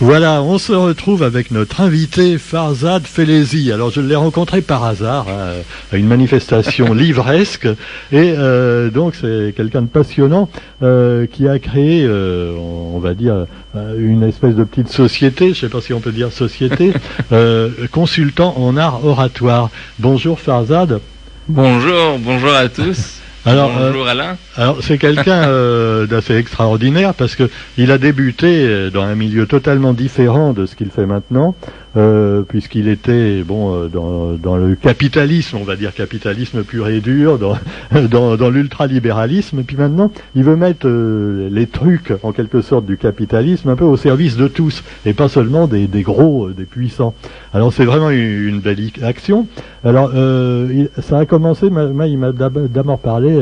Voilà, on se retrouve avec notre invité Farzad Felezi. Alors je l'ai rencontré par hasard hein, à une manifestation livresque et euh, donc c'est quelqu'un de passionnant euh, qui a créé, euh, on va dire, une espèce de petite société, je ne sais pas si on peut dire société, consultant en art oratoire. Bonjour Farzad. Bonjour, bonjour à tous. Alors, Bonjour euh, Alain. Alors c'est quelqu'un euh, d'assez extraordinaire parce que il a débuté euh, dans un milieu totalement différent de ce qu'il fait maintenant. Euh, puisqu'il était bon euh, dans, le capitalisme, on va dire capitalisme pur et dur, dans, dans, dans l'ultralibéralisme. Puis maintenant, il veut mettre euh, les trucs, en quelque sorte, du capitalisme un peu au service de tous, et pas seulement des, gros, des puissants. Alors c'est vraiment une, belle action. Alors ça a commencé, il m'a d'abord parlé,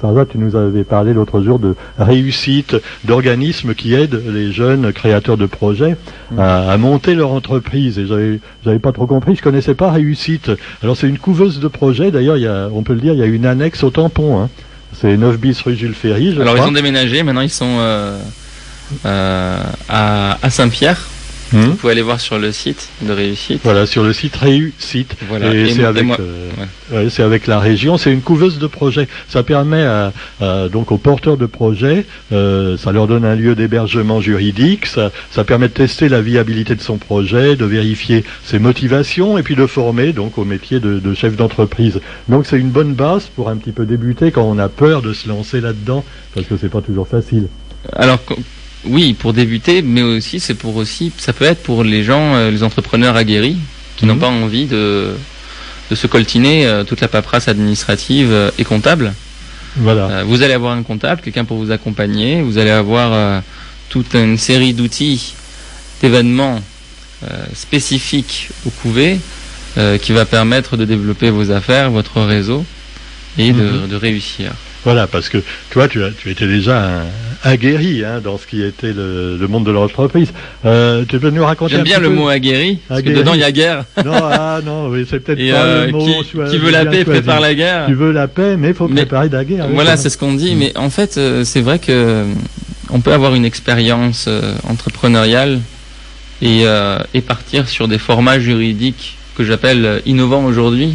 Farza, tu nous avais parlé l'autre jour de réussite, d'organismes qui aident les jeunes créateurs de projets à monter leur entreprise et j'avais, j'avais pas trop compris, je connaissais pas Réussite. Alors c'est une couveuse de projet, d'ailleurs, il y a, on peut le dire, il y a une annexe au tampon. Hein. C'est 9 bis rue Jules Ferry. Alors ils ont déménagé, maintenant ils sont euh, euh, à, à Saint-Pierre. Hmm? Vous pouvez aller voir sur le site de Réussite. Voilà, sur le site Réussite. Voilà. Et, c'est avec, euh, c'est avec la région. C'est une couveuse de projet. Ça permet à, donc aux porteurs de projets, euh, ça leur donne un lieu d'hébergement juridique. Ça, ça permet de tester la viabilité de son projet, de vérifier ses motivations et puis de former donc au métier de, de chef d'entreprise. Donc c'est une bonne base pour un petit peu débuter quand on a peur de se lancer là-dedans parce que c'est pas toujours facile. Alors oui, pour débuter, mais aussi c'est pour aussi, ça peut être pour les gens, euh, les entrepreneurs aguerris qui n'ont mhm. pas envie de, de se coltiner euh, toute la paperasse administrative euh, et comptable. Voilà. vous allez avoir un comptable, quelqu'un pour vous accompagner. Vous allez avoir toute une série d'outils, d'événements spécifiques au couvé qui va permettre de développer vos affaires, votre réseau et de, mhm. de réussir. Voilà, parce que toi, tu, as, tu étais déjà un, aguerri hein, dans ce qui était le, monde de l'entreprise. Euh, tu peux nous raconter J'aime bien le mot aguerri, parce que dedans il y a guerre. Non, ah, non, c'est peut-être pas euh, le mot. Qui, veut la paix prépare la guerre. Tu veux la paix, mais il faut préparer la guerre. Voilà, c'est ce qu'on dit. Mais en fait, euh, c'est vrai que on peut avoir une expérience entrepreneuriale et, et partir sur des formats juridiques que j'appelle innovants aujourd'hui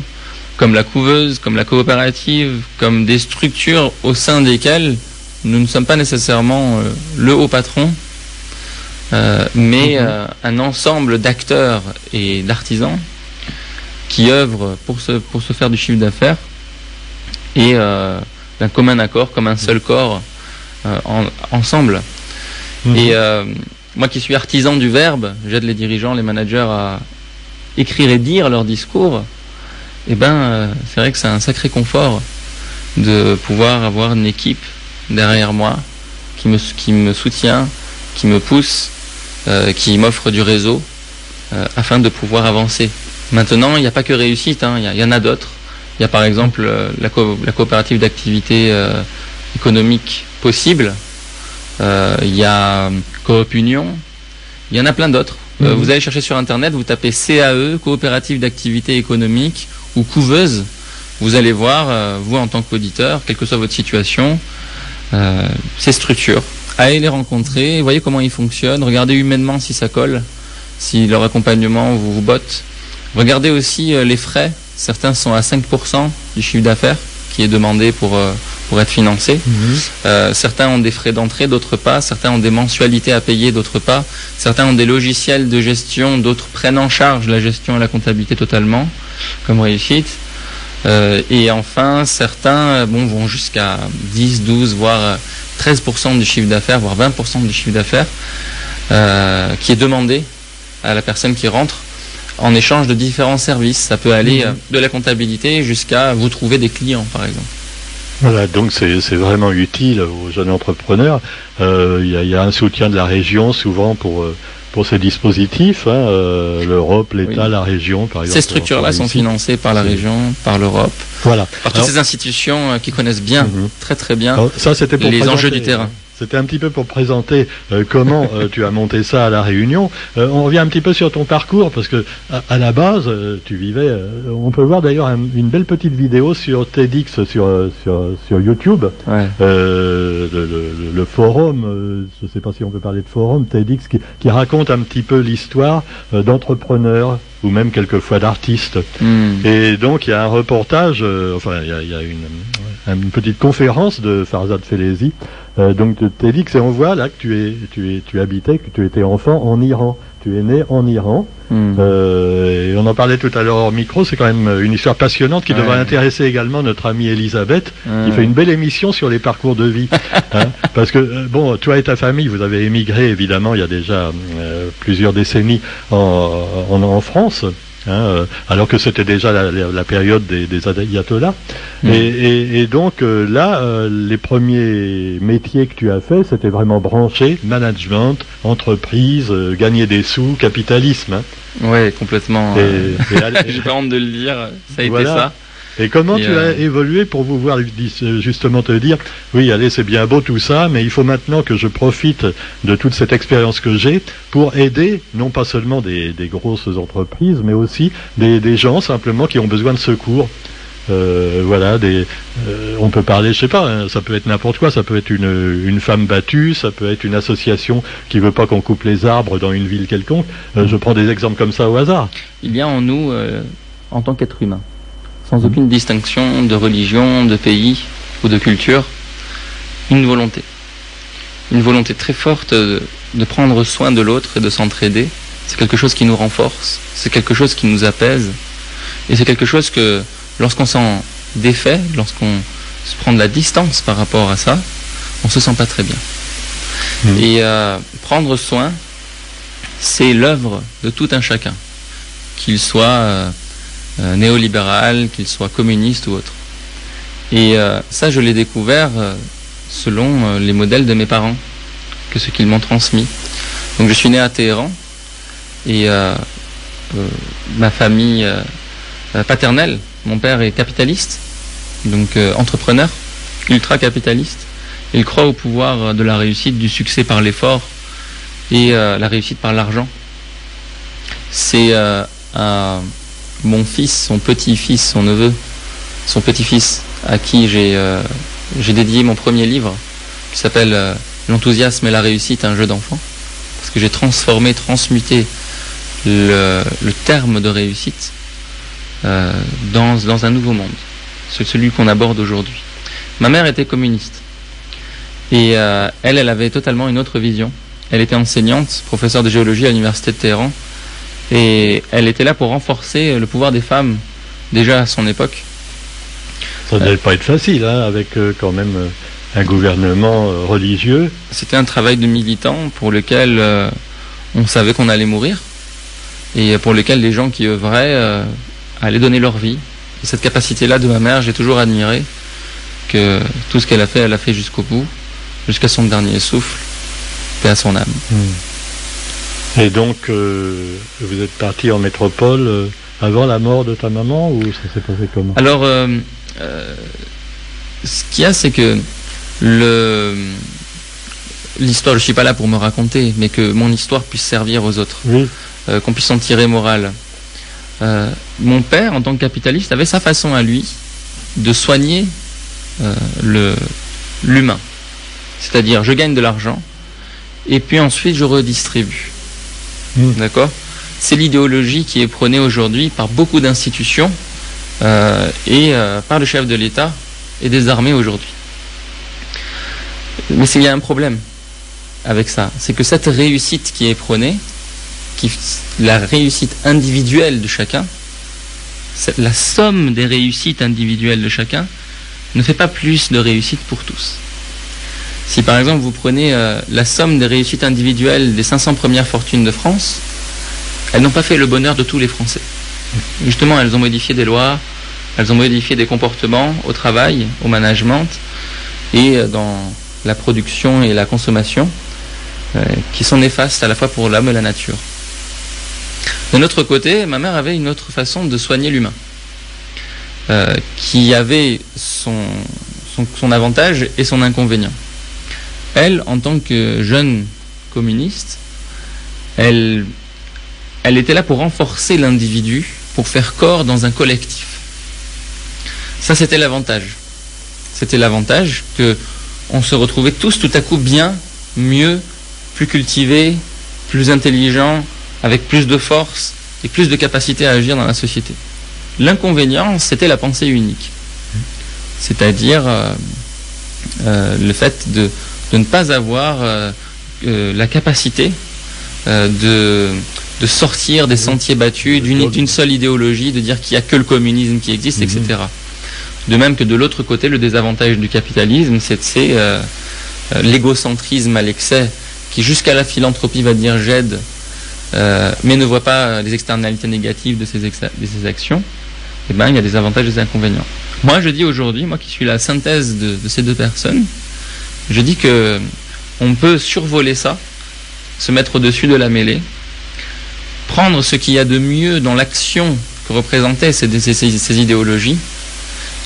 comme la couveuse, comme la coopérative, comme des structures au sein desquelles nous ne sommes pas nécessairement euh, le haut patron, euh, mais mhm. euh, un ensemble d'acteurs et d'artisans qui œuvrent pour se, pour se faire du chiffre d'affaires et d'un commun accord, comme un seul corps ensemble. Mhm. Et moi qui suis artisan du verbe, j'aide les dirigeants, les managers à écrire et dire leur discours eh ben, c'est vrai que c'est un sacré confort de pouvoir avoir une équipe derrière moi qui me, qui me soutient, qui me pousse, euh, qui m'offre du réseau euh, afin de pouvoir avancer. Maintenant, il n'y a pas que réussite, hein, il y, en a d'autres. Il y a par exemple la, la, coopérative d'activité économique possible, il y a Coop Union, il y en a plein d'autres. Mhm. Vous allez chercher sur Internet, vous tapez CAE, coopérative d'activité économique, ou couveuse, vous allez voir, euh, vous en tant qu'auditeur, quelle que soit votre situation, euh, ces structures. Allez les rencontrer, voyez comment ils fonctionnent, regardez humainement si ça colle, si leur accompagnement vous, vous botte. Regardez aussi euh, les frais, certains sont à 5% du chiffre d'affaires qui est demandé pour, pour être financé. Mhm. certains ont des frais d'entrée, d'autres pas. Certains ont des mensualités à payer, d'autres pas. Certains ont des logiciels de gestion, d'autres prennent en charge la gestion et la comptabilité totalement comme réussite. Euh, et enfin, certains bon, vont jusqu'à 10, 12, voire 13% du chiffre d'affaires, voire 20% du chiffre d'affaires, euh, qui est demandé à la personne qui rentre en échange de différents services. Ça peut aller euh, de la comptabilité jusqu'à vous trouver des clients, par exemple. Voilà, donc c'est vraiment utile aux jeunes entrepreneurs. Il y, y, a un soutien de la région souvent pour pour ces dispositifs, hein, euh, l'Europe, l'État, la région, par exemple. Ces structures-là sont financées par la région, par l'Europe, voilà. par toutes ces institutions euh, qui connaissent bien, mhm. très très bien, ça, les enjeux du terrain. C'était un petit peu pour présenter euh, comment euh, tu as monté ça à la Réunion. Euh, on revient un petit peu sur ton parcours parce que à, à la base, tu vivais. on peut voir d'ailleurs un- une belle petite vidéo sur TEDx sur sur, sur YouTube. Ouais. Le, le- le forum, je ne sais pas si on peut parler de forum, TEDx, qui, qui raconte un petit peu l'histoire d'entrepreneurs ou même quelquefois d'artistes. Hmm. Et donc il y a un reportage, enfin il y a, il y a une, une petite conférence de Farzad Felezi, euh, donc de TEDx, et on voit là que tu es, tu es, tu habitais, que tu étais enfant en Iran. Tu es né en Iran. Hmm. Euh, et on en parlait tout à l'heure hors micro. C'est quand même une histoire passionnante qui Ouais. devrait intéresser également notre amie Elisabeth, qui fait une belle émission sur les parcours de vie. hein. parce que euh, bon, toi et ta famille, vous avez émigré évidemment il y a déjà euh, plusieurs décennies en, en, en France. Hein, euh, alors que c'était déjà la, la- la période des, des ayatollahs. Mm. Et, et- et donc euh, là, euh, les premiers métiers que tu as fait, c'était vraiment branché, management, entreprise, euh, gagner des sous, capitalisme. hein. Ouais, complètement. Et, et J'ai pas honte de le dire. Ça a Voilà. été ça. Et comment Et, tu euh, as évolué pour vous voir justement te dire, oui, allez, c'est bien beau tout ça, mais il faut maintenant que je profite de toute cette expérience que j'ai pour aider, non pas seulement des, des grosses entreprises, mais aussi des, des gens simplement qui ont besoin de secours. Euh, voilà, des, euh, on peut parler, je sais pas, hein, ça peut être n'importe quoi, ça peut être une, une femme battue, ça peut être une association qui veut pas qu'on coupe les arbres dans une ville quelconque. Euh, je prends des exemples comme ça au hasard. Il y a en nous, euh, en tant qu'être humain, sans Mhm. aucune distinction de religion, de pays ou de culture, une volonté. Une volonté très forte de, de prendre soin de l'autre et de s'entraider. C'est quelque chose qui nous renforce, c'est quelque chose qui nous apaise, et c'est quelque chose que lorsqu'on s'en défait, lorsqu'on se prend de la distance par rapport à ça, on se sent pas très bien. Mhm. Et euh, prendre soin, c'est l'œuvre de tout un chacun, qu'il soit euh, euh, néolibéral, qu'il soit communiste ou autre. Et euh, ça, je l'ai découvert euh, selon euh, les modèles de mes parents, que ce qu'ils m'ont transmis. Donc je suis né à Téhéran et euh, ma famille paternelle, mon père est capitaliste, donc entrepreneur, ultra capitaliste. Il croit au pouvoir de la réussite, du succès par l'effort et la réussite par l'argent. C'est à mon fils, son petit-fils, son neveu, son petit-fils, à qui j'ai euh, dédié mon premier livre, qui s'appelle euh, L'enthousiasme et la réussite, un jeu d'enfant, parce que j'ai transformé, transmuté le, terme de réussite euh, dans, un nouveau monde, celui qu'on aborde aujourd'hui. Ma mère était communiste. Et elle, elle avait totalement une autre vision. Elle était enseignante, professeure de géologie à l'université de Téhéran. Et elle était là pour renforcer le pouvoir des femmes, déjà à son époque. Ça ne devait pas être facile, hein, avec euh, quand même euh, un gouvernement euh, religieux. C'était un travail de militant pour lequel euh, on savait qu'on allait mourir. Et pour lequel les gens qui œuvraient euh, allaient donner leur vie. Et cette capacité-là de ma mère, j'ai toujours admiré que tout ce qu'elle a fait, elle a fait jusqu'au bout, jusqu'à son dernier souffle, paix à son âme. Et donc, euh, vous êtes parti en métropole euh, avant la mort de ta maman ou ça s'est passé comment Alors, euh, ce qu'il y a, c'est que le l'histoire, je suis pas là pour me raconter, mais que mon histoire puisse servir aux autres, Oui, qu'on puisse en tirer morale. Mon père, en tant que capitaliste, avait sa façon à lui de soigner le l'humain. C'est-à-dire, je gagne de l'argent et puis ensuite je redistribue. Mm. D'accord C'est l'idéologie qui est prônée aujourd'hui par beaucoup d'institutions euh, et euh, par le chef de l'État et des armées aujourd'hui. Mais il y a un problème avec ça, c'est que cette réussite qui est prônée, la réussite individuelle de chacun, la somme des réussites individuelles de chacun ne fait pas plus de réussite pour tous. Si par exemple vous prenez euh, la somme des réussites individuelles des 500 premières fortunes de France, elles n'ont pas fait le bonheur de tous les Français. Justement, elles ont modifié des lois, elles ont modifié des comportements au travail, au management et euh, dans la production et la consommation euh, qui sont néfastes à la fois pour l'homme et la nature. D'un autre côté, ma mère avait une autre façon de soigner l'humain, qui avait son avantage et son inconvénient. Elle, en tant que jeune communiste, elle, était là pour renforcer l'individu, pour faire corps dans un collectif. Ça, c'était l'avantage. C'était l'avantage que on se retrouvait tous tout à coup bien, mieux, plus cultivés, plus intelligents, avec plus de force et plus de capacité à agir dans la société. L'inconvénient, c'était la pensée unique. C'est-à-dire euh, euh, le fait de, ne pas avoir euh, la capacité de, de, sortir des sentiers battus d'une seule idéologie, de dire qu'il n'y a que le communisme qui existe, etc. Mhm. De même que de l'autre côté, le désavantage du capitalisme, c'est l'égocentrisme à l'excès, qui jusqu'à la philanthropie va dire j'aide, mais ne voit pas les externalités négatives de ses, de ses actions. Eh ben, il y a des avantages et des inconvénients. Moi, je dis aujourd'hui, moi qui suis la synthèse de, ces deux personnes, je dis que on peut survoler ça, se mettre au-dessus de la mêlée, prendre ce qu'il y a de mieux dans l'action que représentaient ces, idéologies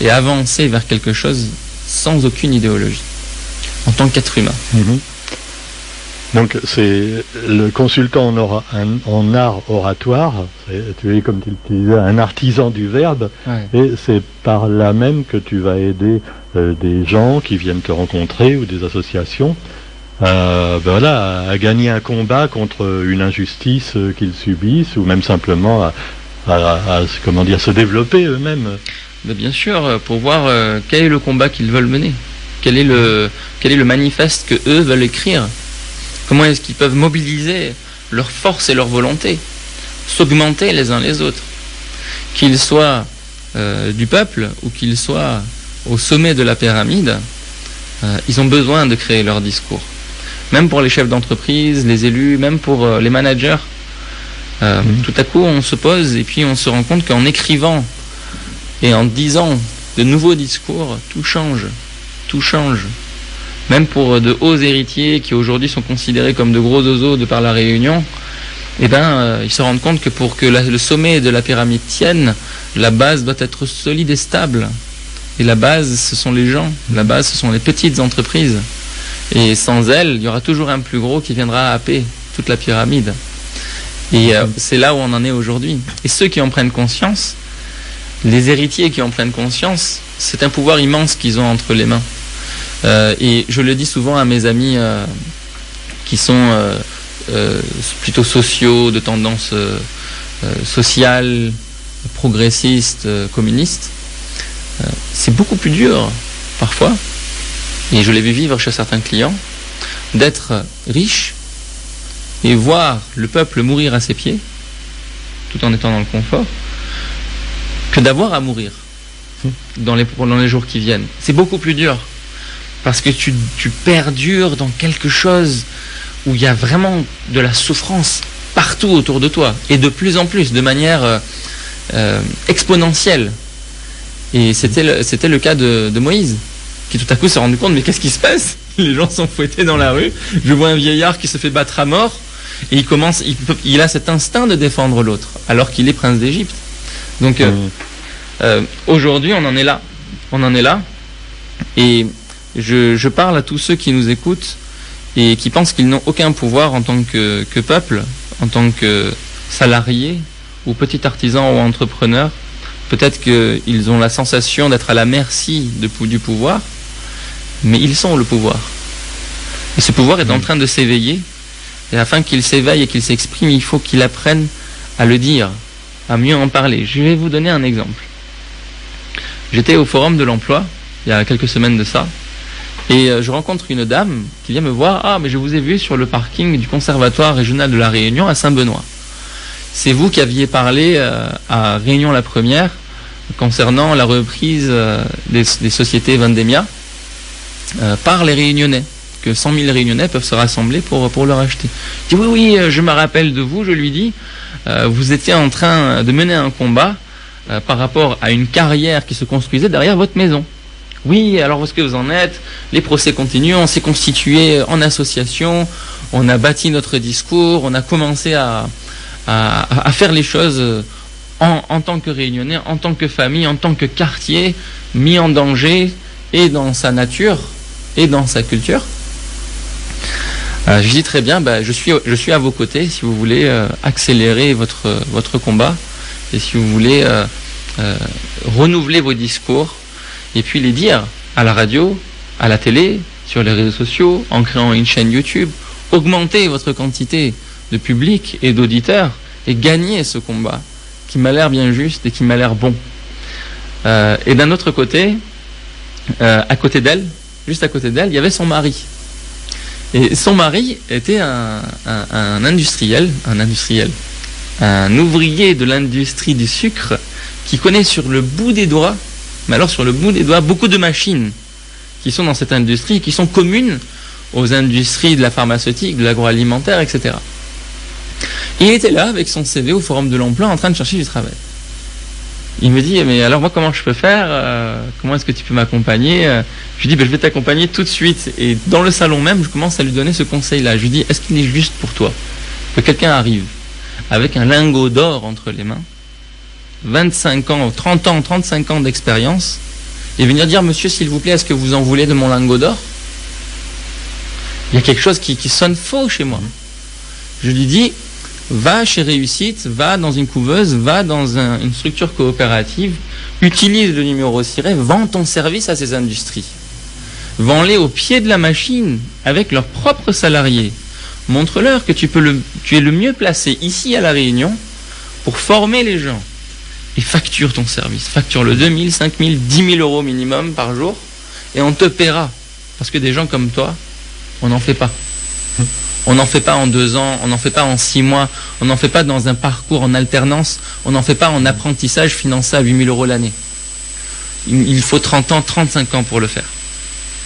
et avancer vers quelque chose sans aucune idéologie, en tant qu'être humain. Mhm. Donc c'est le consultant en, art oratoire, tu es comme tu disais un artisan du verbe, et c'est par là même que tu vas aider euh, des gens qui viennent te rencontrer ou des associations euh, ben voilà, à gagner un combat contre une injustice euh, qu'ils subissent ou même simplement à, comment dire, se développer eux-mêmes. Ben, bien sûr, pour voir quel est le combat qu'ils veulent mener, quel est le, quel est le manifeste que eux veulent écrire. Comment est-ce qu'ils peuvent mobiliser leur force et leur volonté, s'augmenter les uns les autres, qu'ils soient euh, du peuple ou qu'ils soient au sommet de la pyramide, euh, ils ont besoin de créer leur discours. Même pour les chefs d'entreprise, les élus, même pour euh, les managers. Mhm. Tout à coup, on se pose et puis on se rend compte qu'en écrivant et en disant de nouveaux discours, tout change. Tout change même pour de hauts héritiers qui aujourd'hui sont considérés comme de gros oiseaux de par la Réunion, eh ben, euh, ils se rendent compte que pour que le sommet de la pyramide tienne, la base doit être solide et stable. Et la base, ce sont les gens. La base, ce sont les petites entreprises. Et sans elles, il y aura toujours un plus gros qui viendra happer toute la pyramide. Et euh, c'est là où on en est aujourd'hui. Et ceux qui en prennent conscience, les héritiers qui en prennent conscience, c'est un pouvoir immense qu'ils ont entre les mains. Euh, et je le dis souvent à mes amis euh, qui sont euh, plutôt sociaux, de tendance sociale, progressiste, communiste. c'est beaucoup plus dur, parfois, et je l'ai vu vivre chez certains clients, d'être riche et voir le peuple mourir à ses pieds, tout en étant dans le confort, que d'avoir à mourir dans les, dans les jours qui viennent. C'est beaucoup plus dur parce que tu, perdures dans quelque chose où il y a vraiment de la souffrance partout autour de toi, et de plus en plus, de manière euh, euh, exponentielle. Et c'était le, c'était le cas de, Moïse, qui tout à coup s'est rendu compte, mais qu'est-ce qui se passe? Les gens sont fouettés dans la rue, je vois un vieillard qui se fait battre à mort, et il commence, il, a cet instinct de défendre l'autre, alors qu'il est prince d'Égypte. Donc euh, aujourd'hui, on en est là. On en est là. Et je, parle à tous ceux qui nous écoutent et qui pensent qu'ils n'ont aucun pouvoir en tant que, peuple, en tant que salarié ou petit artisan ou entrepreneur. Peut-être qu'ils ont la sensation d'être à la merci du pouvoir, mais ils sont le pouvoir. Et ce pouvoir est en train de s'éveiller. Et afin qu'il s'éveille et qu'il s'exprime, il faut qu'il apprenne à le dire, à mieux en parler. Je vais vous donner un exemple. J'étais au forum de l'emploi il y a quelques semaines de ça, et euh, je rencontre une dame qui vient me voir. Ah, mais je vous ai vu sur le parking du Conservatoire régional de la Réunion à Saint-Benoît. C'est vous qui aviez parlé euh, à Réunion la Première concernant la reprise euh, des, sociétés Vendemia par les Réunionnais. Que 100 000 Réunionnais peuvent se rassembler pour, pour le racheter. Je dis oui, oui, je me rappelle de vous. Je lui dis, vous étiez en train de mener un combat par rapport à une carrière qui se construisait derrière votre maison. Oui, alors où est-ce que vous en êtes? Les procès continuent, on s'est constitué en association, on a bâti notre discours, on a commencé à, faire les choses en, tant que réunionnais, en tant que famille, en tant que quartier, mis en danger et dans sa nature et dans sa culture. je dis très bien, bah, je, suis, je suis à vos côtés si vous voulez accélérer votre, votre combat et si vous voulez renouveler vos discours et puis les dire à la radio, à la télé, sur les réseaux sociaux, en créant une chaîne YouTube, augmenter votre quantité de public et d'auditeurs et gagner ce combat qui m'a l'air bien juste et qui m'a l'air bon. Euh, et d'un autre côté, euh, à côté d'elle, juste à côté d'elle, il y avait son mari. Et son mari était un industriel, un industriel, un ouvrier de l'industrie du sucre qui connaît sur le bout des doigts, mais alors sur le bout des doigts, beaucoup de machines qui sont dans cette industrie, qui sont communes aux industries de la pharmaceutique, de l'agroalimentaire, etc. il était là avec son CV au Forum de l'Emploi en train de chercher du travail. Il me dit, mais alors moi comment je peux faire euh, Comment est-ce que tu peux m'accompagner euh, Je lui dis, ben, je vais t'accompagner tout de suite. Et dans le salon même, je commence à lui donner ce conseil-là. Je lui dis, est-ce qu'il est juste pour toi? Que quelqu'un arrive avec un lingot d'or entre les mains, 25 ans, 30 ans, 35 ans d'expérience, et venir dire, monsieur, s'il vous plaît, est-ce que vous en voulez de mon lingot d'or? Il y a quelque chose qui, sonne faux chez moi. Je lui dis, va chez Réussite, va dans une couveuse, va dans une structure coopérative, utilise le numéro ciré, vends ton service à ces industries. Vends-les au pied de la machine avec leurs propres salariés. Montre-leur que tu, peux le, tu es le mieux placé ici à La Réunion pour former les gens et facture ton service. Facture le 2000, 5000, 10 000 euros minimum par jour et on te paiera. Parce que des gens comme toi, on n'en fait pas. On n'en fait pas en deux ans, on n'en fait pas en six mois, on n'en fait pas dans un parcours en alternance, on n'en fait pas en apprentissage financé à 8 000 euros l'année. Il faut 30 ans, 35 ans pour le faire.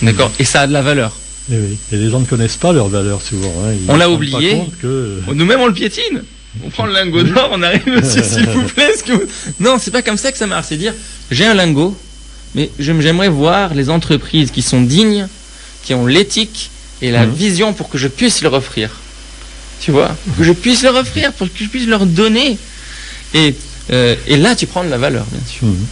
D'accord? Et ça a de la valeur. Et, oui. et les gens ne connaissent pas leur valeur souvent. Hein. on l'a oublié. Que... Nous-mêmes, on le piétine. On prend le lingot d'or, on arrive, monsieur, s'il vous plaît. Ce que Non, c'est pas comme ça que ça marche. C'est dire, j'ai un lingot, mais j'aimerais voir les entreprises qui sont dignes, qui ont l'éthique et la mhm. vision pour que je puisse leur offrir. Tu vois Que je puisse leur offrir, pour que je puisse leur donner. Et, euh, et là, tu prends de la valeur, bien sûr. Mhm.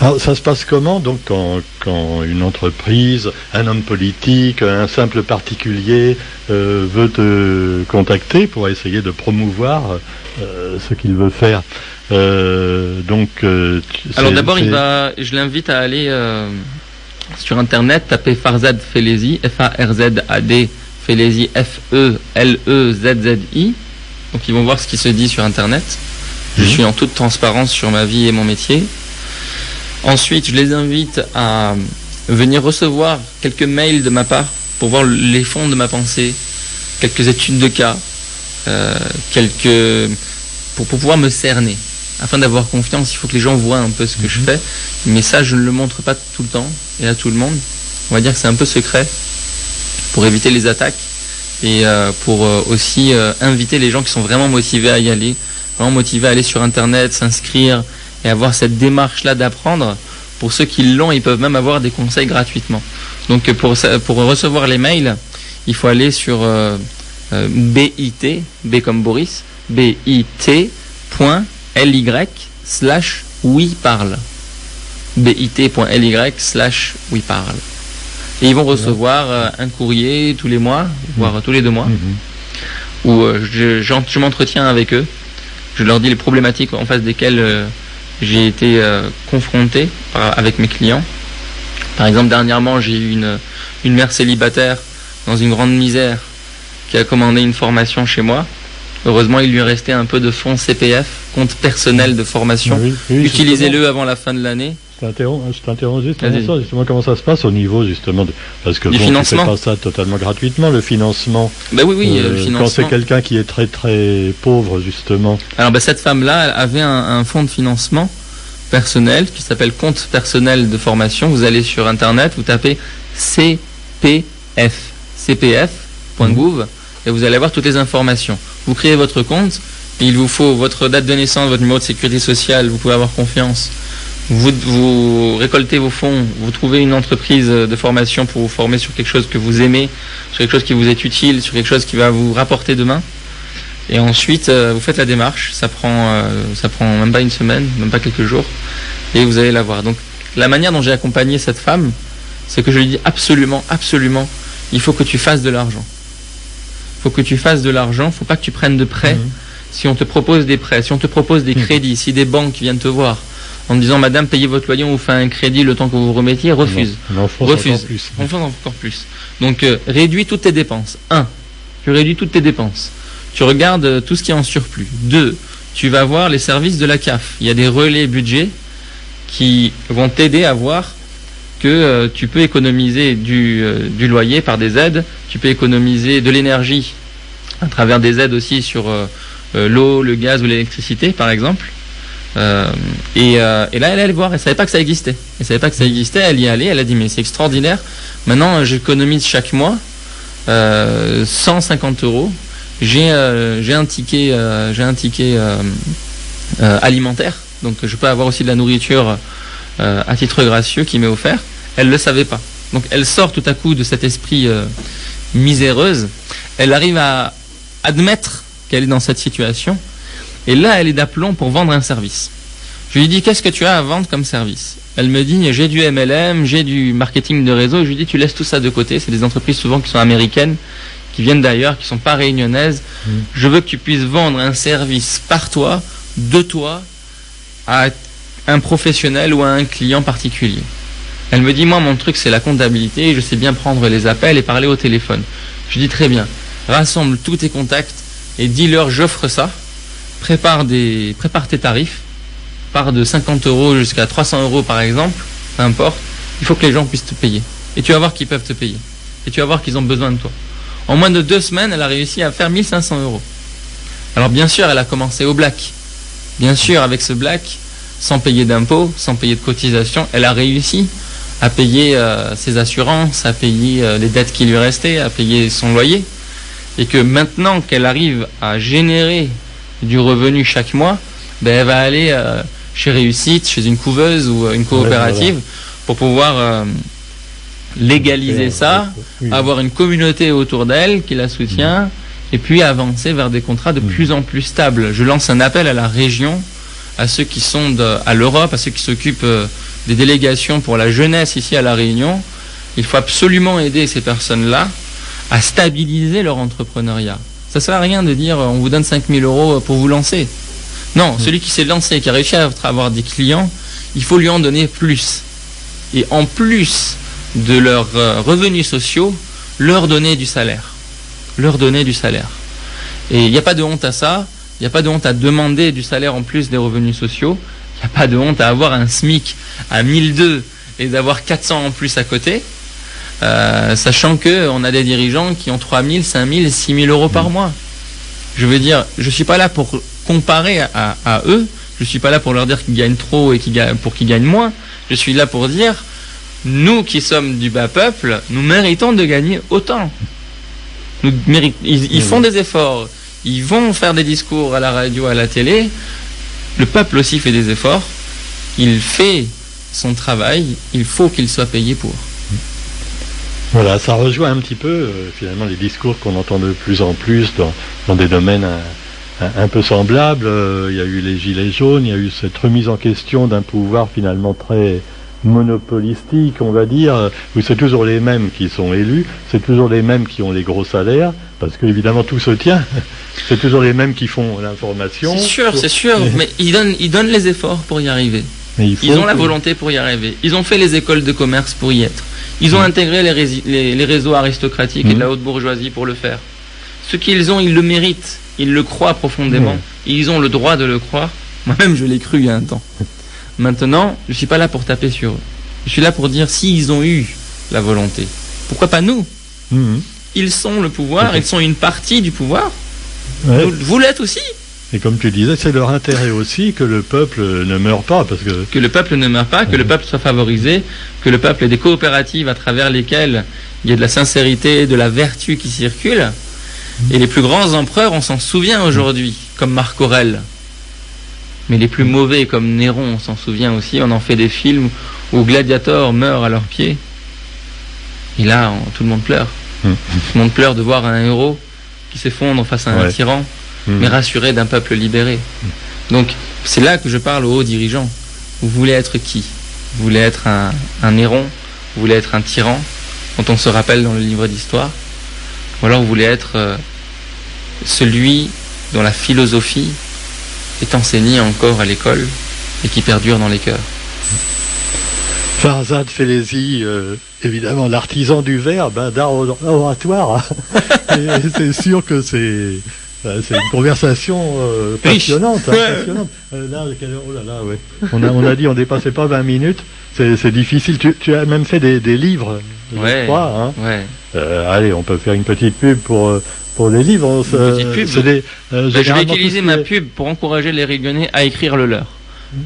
Alors, ça se passe comment donc quand, une entreprise, un homme politique, un simple particulier euh, veut te contacter pour essayer de promouvoir euh, ce qu'il veut faire euh, Donc, alors d'abord, il va, je l'invite à aller sur internet, taper Farzad Felezi, F-A-R-Z-A-D Felezi, F-E-L-E-Z-Z-I. Donc ils vont voir ce qui se dit sur internet. Je mhm. suis en toute transparence sur ma vie et mon métier. Ensuite, je les invite à venir recevoir quelques mails de ma part pour voir les fonds de ma pensée, quelques études de cas, euh, quelques pour, pouvoir me cerner. Afin d'avoir confiance, il faut que les gens voient un peu ce que je mhm. fais. Mais ça, je ne le montre pas tout le temps et à tout le monde. On va dire que c'est un peu secret pour éviter les attaques et euh, pour euh, aussi inviter les gens qui sont vraiment motivés à y aller, vraiment motivés à aller sur Internet, s'inscrire, et avoir cette démarche-là d'apprendre. Pour ceux qui l'ont, ils peuvent même avoir des conseils gratuitement. Donc pour, pour recevoir les mails, il faut aller sur euh, euh, BIT, B comme Boris, BIT.ly slash oui parle. BIT.ly slash oui parle. Et ils vont recevoir euh, un courrier tous les mois, voire mmh. tous les deux mois, mmh. où je, je m'entretiens avec eux. Je leur dis les problématiques en face desquelles j'ai été euh, confronté avec mes clients. Par exemple, dernièrement, j'ai eu une, une mère célibataire dans une grande misère qui a commandé une formation chez moi. Heureusement, il lui restait un peu de fonds CPF, compte personnel de formation. Utilisez-le avant la fin de l'année. Je t'interromps justement, justement comment ça se passe au niveau justement de parce que bon, tu fais pas ça totalement gratuitement le financement. Ben oui oui euh, financement. Quand c'est quelqu'un qui est très très pauvre justement. Alors ben, cette femme là avait un, un fonds de financement personnel qui s'appelle compte personnel de formation. Vous allez sur internet, vous tapez CPF cpf.gouv et vous allez avoir toutes les informations. Vous créez votre compte, il vous faut votre date de naissance, votre numéro de sécurité sociale, vous pouvez avoir confiance vous, récoltez vos fonds, vous trouvez une entreprise de formation pour vous former sur quelque chose que vous aimez, sur quelque chose qui vous est utile, sur quelque chose qui va vous rapporter demain. Et ensuite, euh, vous faites la démarche. Ça prend, euh, ça prend même pas une semaine, même pas quelques jours, et vous allez la voir. Donc, la manière dont j'ai accompagné cette femme, c'est que je lui dis absolument, absolument, il faut que tu fasses de l'argent. faut que tu fasses de l'argent, faut pas que tu prennes de prêts. Mhm. Si on te propose des prêts, si on te propose des Mhm. crédits, si des banques viennent te voir en disant Madame, payez votre loyer, on vous fait un crédit le temps que vous vous remettiez, refuse. On Refuse. encore plus. On fait encore plus. Donc euh, réduis toutes tes dépenses. 1. Tu réduis toutes tes dépenses. Tu regardes euh, tout ce qui est en surplus. 2. Tu vas voir les services de la CAF. Il y a des relais budget qui vont t'aider à voir que euh, tu peux économiser du, euh, du loyer par des aides, tu peux économiser de l'énergie à travers des aides aussi sur euh, l'eau, le gaz ou l'électricité par exemple. Euh, et, euh, et là, elle allait voir, elle savait pas que ça existait. Elle savait pas que ça existait, elle y allait, elle a dit mais c'est extraordinaire. Maintenant, euh, j'économise chaque mois euh, 150 euros. J'ai un ticket, alimentaire, donc je peux avoir aussi de la nourriture à titre gracieux qui m'est offert. Elle le savait pas. Donc elle sort tout à coup de cet esprit miséreuse. Elle arrive à admettre qu'elle est dans cette situation. Et là, elle est d'aplomb pour vendre un service. Je lui dis, qu'est-ce que tu as à vendre comme service? Elle me dit, j'ai du MLM, j'ai du marketing de réseau. Je lui dis, tu laisses tout ça de côté. C'est des entreprises souvent qui sont américaines, qui viennent d'ailleurs, qui sont pas réunionnaises. Mm. Je veux que tu puisses vendre un service par toi, de toi, à un professionnel ou à un client particulier. Elle me dit, moi, mon truc, c'est la comptabilité. Je sais bien prendre les appels et parler au téléphone. Je dis, très bien. Rassemble tous tes contacts et dis-leur, j'offre ça. Prépare, des, tes tarifs. Part de 50 euros jusqu'à 300 euros, par exemple. Peu importe. Il faut que les gens puissent te payer. Et tu vas voir qu'ils peuvent te payer. Et tu vas voir qu'ils ont besoin de toi. En moins de deux semaines, elle a réussi à faire 1500 euros. Alors, bien sûr, elle a commencé au black. Bien sûr, avec ce black, sans payer d'impôts, sans payer de cotisations, elle a réussi à payer euh, ses assurances, à payer euh, les dettes qui lui restaient, à payer son loyer. Et que maintenant qu'elle arrive à générer du revenu chaque mois, ben, elle va aller euh, chez Réussite, chez une couveuse ou euh, une coopérative pour pouvoir euh, légaliser ça, Oui. avoir une communauté autour d'elle qui la soutient et puis avancer vers des contrats de Mhm. plus en plus stables. Je lance un appel à la région, à ceux qui sont de- à l'Europe, à ceux qui s'occupent euh, des délégations pour la jeunesse ici à La Réunion. Il faut absolument aider ces personnes-là à stabiliser leur entrepreneuriat. Ça sert à rien de dire euh, on vous donne 5000 euros pour vous lancer. Non, celui qui s'est lancé, qui a réussi à avoir des clients, il faut lui en donner plus. Et en plus de leurs euh, revenus sociaux, leur donner du salaire. Leur donner du salaire. Et il n'y a pas de honte à ça. Il n'y a pas de honte à demander du salaire en plus des revenus sociaux. Il n'y a pas de honte à avoir un SMIC à 1002 et d'avoir 400 en plus à côté. Euh, sachant que on a des dirigeants qui ont 3000, 5000, 6000 euros par mois. Je veux dire, je suis pas là pour comparer à, à eux. Je suis pas là pour leur dire qu'ils gagnent trop et qu'ils gagnent, pour qu'ils gagnent moins. Je suis là pour dire, nous qui sommes du bas peuple, nous méritons de gagner autant. Nous mérit- ils, ils font des efforts. Ils vont faire des discours à la radio, à la télé. Le peuple aussi fait des efforts. Il fait son travail. Il faut qu'il soit payé pour. Voilà, ça rejoint un petit peu euh, finalement les discours qu'on entend de plus en plus dans, dans des domaines un, un- un peu semblables. Euh, il y a eu les gilets jaunes, il y a eu cette remise en question d'un pouvoir finalement très monopolistique, on va dire, où c'est toujours les mêmes qui sont élus, c'est toujours les mêmes qui ont les gros salaires, parce qu'évidemment tout se tient. c'est toujours les mêmes qui font l'information. C'est sûr, c'est sûr. Mais ils donnent, ils donnent les efforts pour y arriver. Mais il faut Ils ont la que- volonté pour y arriver. Ils ont fait les écoles de commerce pour y être. Ils ont intégré les, rési- les- les réseaux aristocratiques et de la haute bourgeoisie pour le faire. Ce qu'ils ont, ils le méritent. Ils le croient profondément. Mhm. Ils ont le droit de le croire. Moi-même, je l'ai cru il y a un temps. Maintenant, je suis pas là pour taper sur eux. Je suis là pour dire s'ils ont eu la volonté. Pourquoi pas nous? Mhm. Ils sont le pouvoir, ils sont une partie du pouvoir. Ouais. Vous, vous l'êtes aussi. Et comme tu disais, c'est leur intérêt aussi que le peuple ne meure pas, parce que que le peuple ne meure pas, que le Mhm. peuple soit favorisé, que le peuple ait des coopératives à travers lesquelles il y a de la sincérité, de la vertu qui circule. Et les plus grands empereurs, on s'en souvient aujourd'hui, comme Marc Aurèle. Mais les plus mauvais, comme Néron, on s'en souvient aussi. On en fait des films où Gladiator meurt à leurs pieds. Et là, on- tout le monde pleure. Mhm. Tout le monde pleure de voir un héros qui s'effondre face à un Ouais. tyran Mais rassuré d'un peuple libéré. Donc, c'est là que je parle aux hauts dirigeants. Vous voulez être qui? Vous voulez être un, un héron? Vous voulez être un tyran, dont on se rappelle dans le livre d'histoire? Ou alors vous voulez être euh, celui dont la philosophie est enseignée encore à l'école et qui perdure dans les cœurs. Farzad Felezi, euh, évidemment l'artisan du verbe, ben, d'art oratoire. c'est sûr que c'est c'est une conversation euh, passionnante. Hein, passionnante. Euh, là, oh là là, ouais. On a, on a dit on dépassait pas 20 minutes. C'est difficile. Tu, tu, as même fait des, des livres, ouais, je crois. Hein. Ouais. Euh, allez, on peut faire une petite pub pour pour les livres. Une petite pub. Des, ben, je vais utiliser ma pub pour encourager les Réunionnais à écrire le leur.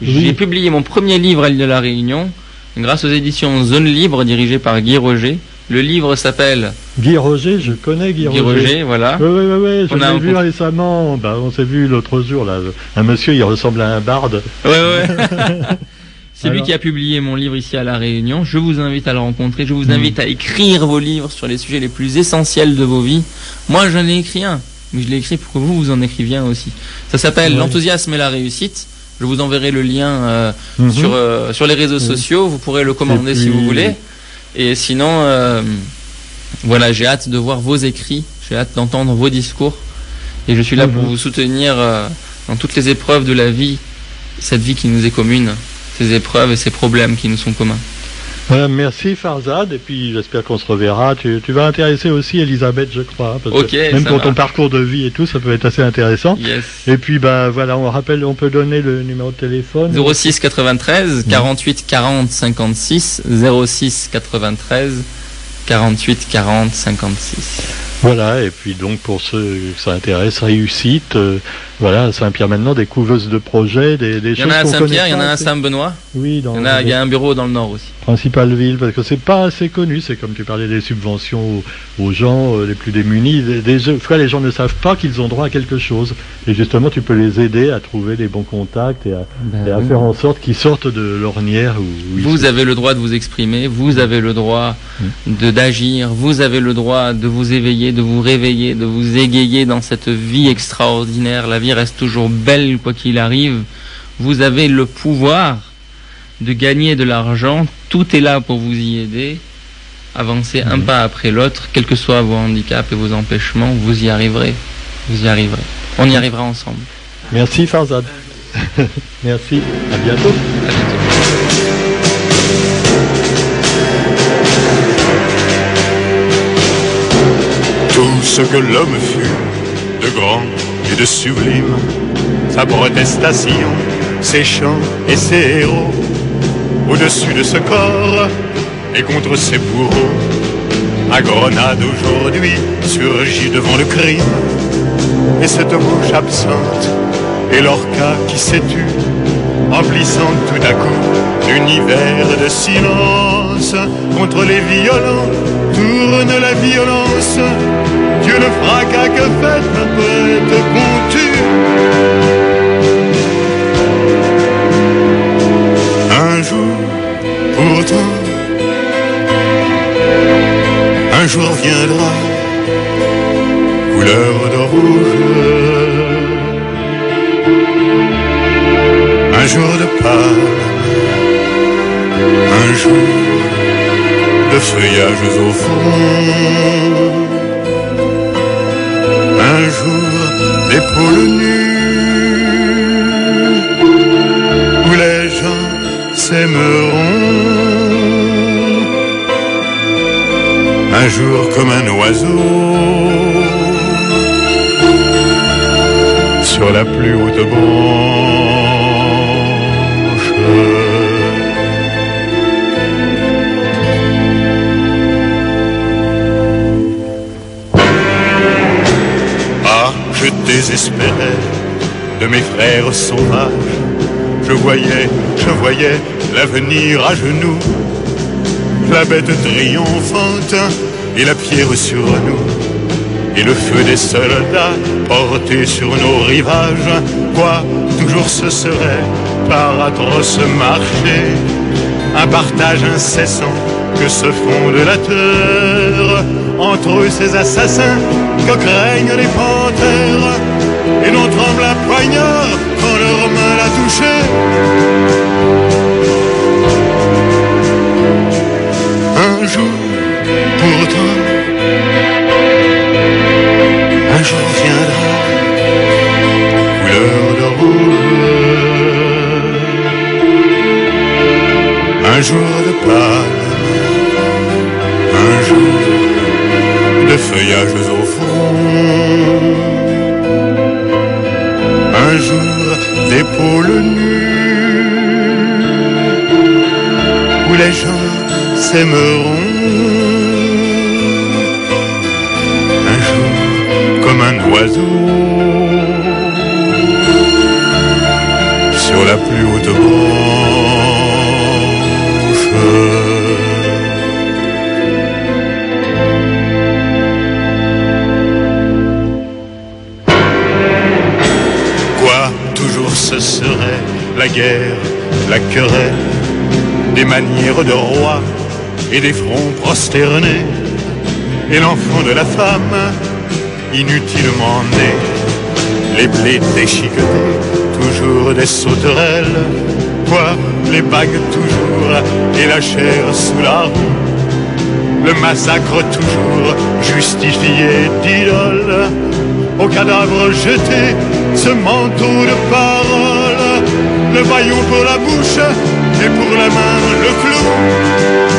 J'ai publié mon premier livre à l'île de la Réunion grâce aux éditions Zone Libre dirigées par Guy Roger. Le livre s'appelle Guy Roger, je connais Guy, Guy Roger. voilà. Oui, oui, oui, je l'ai vu récemment. Bah, on s'est vu l'autre jour, là. Un monsieur, il ressemble à un barde. Ouais, ouais. C'est lui qui a publié mon livre ici à La Réunion. Je vous invite à le rencontrer. Je vous hmm. invite à écrire vos livres sur les sujets les plus essentiels de vos vies. Moi, je n'ai écrit un, mais je l'ai écrit pour que vous, vous en écriviez un aussi. Ça s'appelle L'enthousiasme et la réussite. Je vous enverrai le lien euh, mhm. sur, euh, sur les réseaux sociaux. Vous pourrez le commander si vous voulez. Et sinon, euh, voilà, j'ai hâte de voir vos écrits. J'ai hâte d'entendre vos discours. Et je suis là pour mhm. vous soutenir dans toutes les épreuves de la vie, cette vie qui nous est commune, ces épreuves et ces problèmes qui nous sont communs merci Farzad, et puis j'espère qu'on se reverra. Tu, vas intéresser aussi Elisabeth, je crois. même pour ton parcours de vie et tout, ça peut être assez intéressant. Et puis bah voilà, on rappelle, on peut donner le numéro de téléphone. 06 93 48 40 56 06 93 48 40 56. Voilà, et puis donc pour ceux que ça intéresse, réussite, euh, voilà, Saint-Pierre maintenant, des couveuses de projets, des, des choses. Il y en a à Saint-Pierre, il y en a à Saint-Benoît. Oui, dans il y, en a, il y a un bureau dans le nord aussi. Principale ville, parce que c'est pas assez connu, c'est comme tu parlais des subventions aux, gens euh, les plus démunis. Des, des, fois, les gens ne savent pas qu'ils ont droit à quelque chose. Et justement, tu peux les aider à trouver les bons contacts et à, ben faire en sorte qu'ils sortent de l'ornière. Où, vous avez le droit de vous exprimer, vous avez le droit de d'agir, vous avez le droit de vous éveiller de vous réveiller, de vous égayer dans cette vie extraordinaire. La vie reste toujours belle quoi qu'il arrive. Vous avez le pouvoir de gagner de l'argent. Tout est là pour vous y aider. Avancez un pas après l'autre, quels que soient vos handicaps et vos empêchements, vous y arriverez. Vous y arriverez. On y arrivera ensemble. Merci Farzad. Merci. À bientôt. À bientôt. Tout ce que l'homme fut, de grand de sublime, sa protestation, ses chants et ses héros, au-dessus de ce corps et contre ses bourreaux, à Grenade aujourd'hui surgit devant le crime, et cette bouche absente et l'orca qui s'est tue, emplissant tout à coup l'univers de silence. Contre les violents, tourne la violence Dieu le fracas que un poète contu. Un jour, pourtant, un jour viendra, couleur de rouge, un jour de palme, un jour de feuillages au fond un jour d'épaule nues où les gens s'aimeront. Un jour comme un oiseau sur la plus haute branche. Désespérais de mes frères sauvages. Je voyais, je voyais l'avenir à genoux, la bête triomphante et la pierre sur nous, et le feu des soldats porté sur nos rivages. Quoi, toujours ce serait par atroce marché, un partage incessant que se font de la terre entre ces assassins que craignent les panthères et l'on tremble à poignard quand leur main l'a touché. Un jour, pourtant, un jour viendra, couleur de rouge, un jour de palme, un jour de feuillages au fond. Un jour d'épaules nues, où les gens s'aimeront. Un jour comme un oiseau sur la plus haute branche. Ce serait la guerre, la querelle, des manières de roi et des fronts prosternés, et l'enfant de la femme, inutilement né, les blés déchiquetés, toujours des sauterelles, quoi, les bagues toujours, et la chair sous la roue, le massacre toujours justifié d'idoles, au cadavre jeté, ce manteau de parole, le baillon pour la bouche, et pour la main le clou.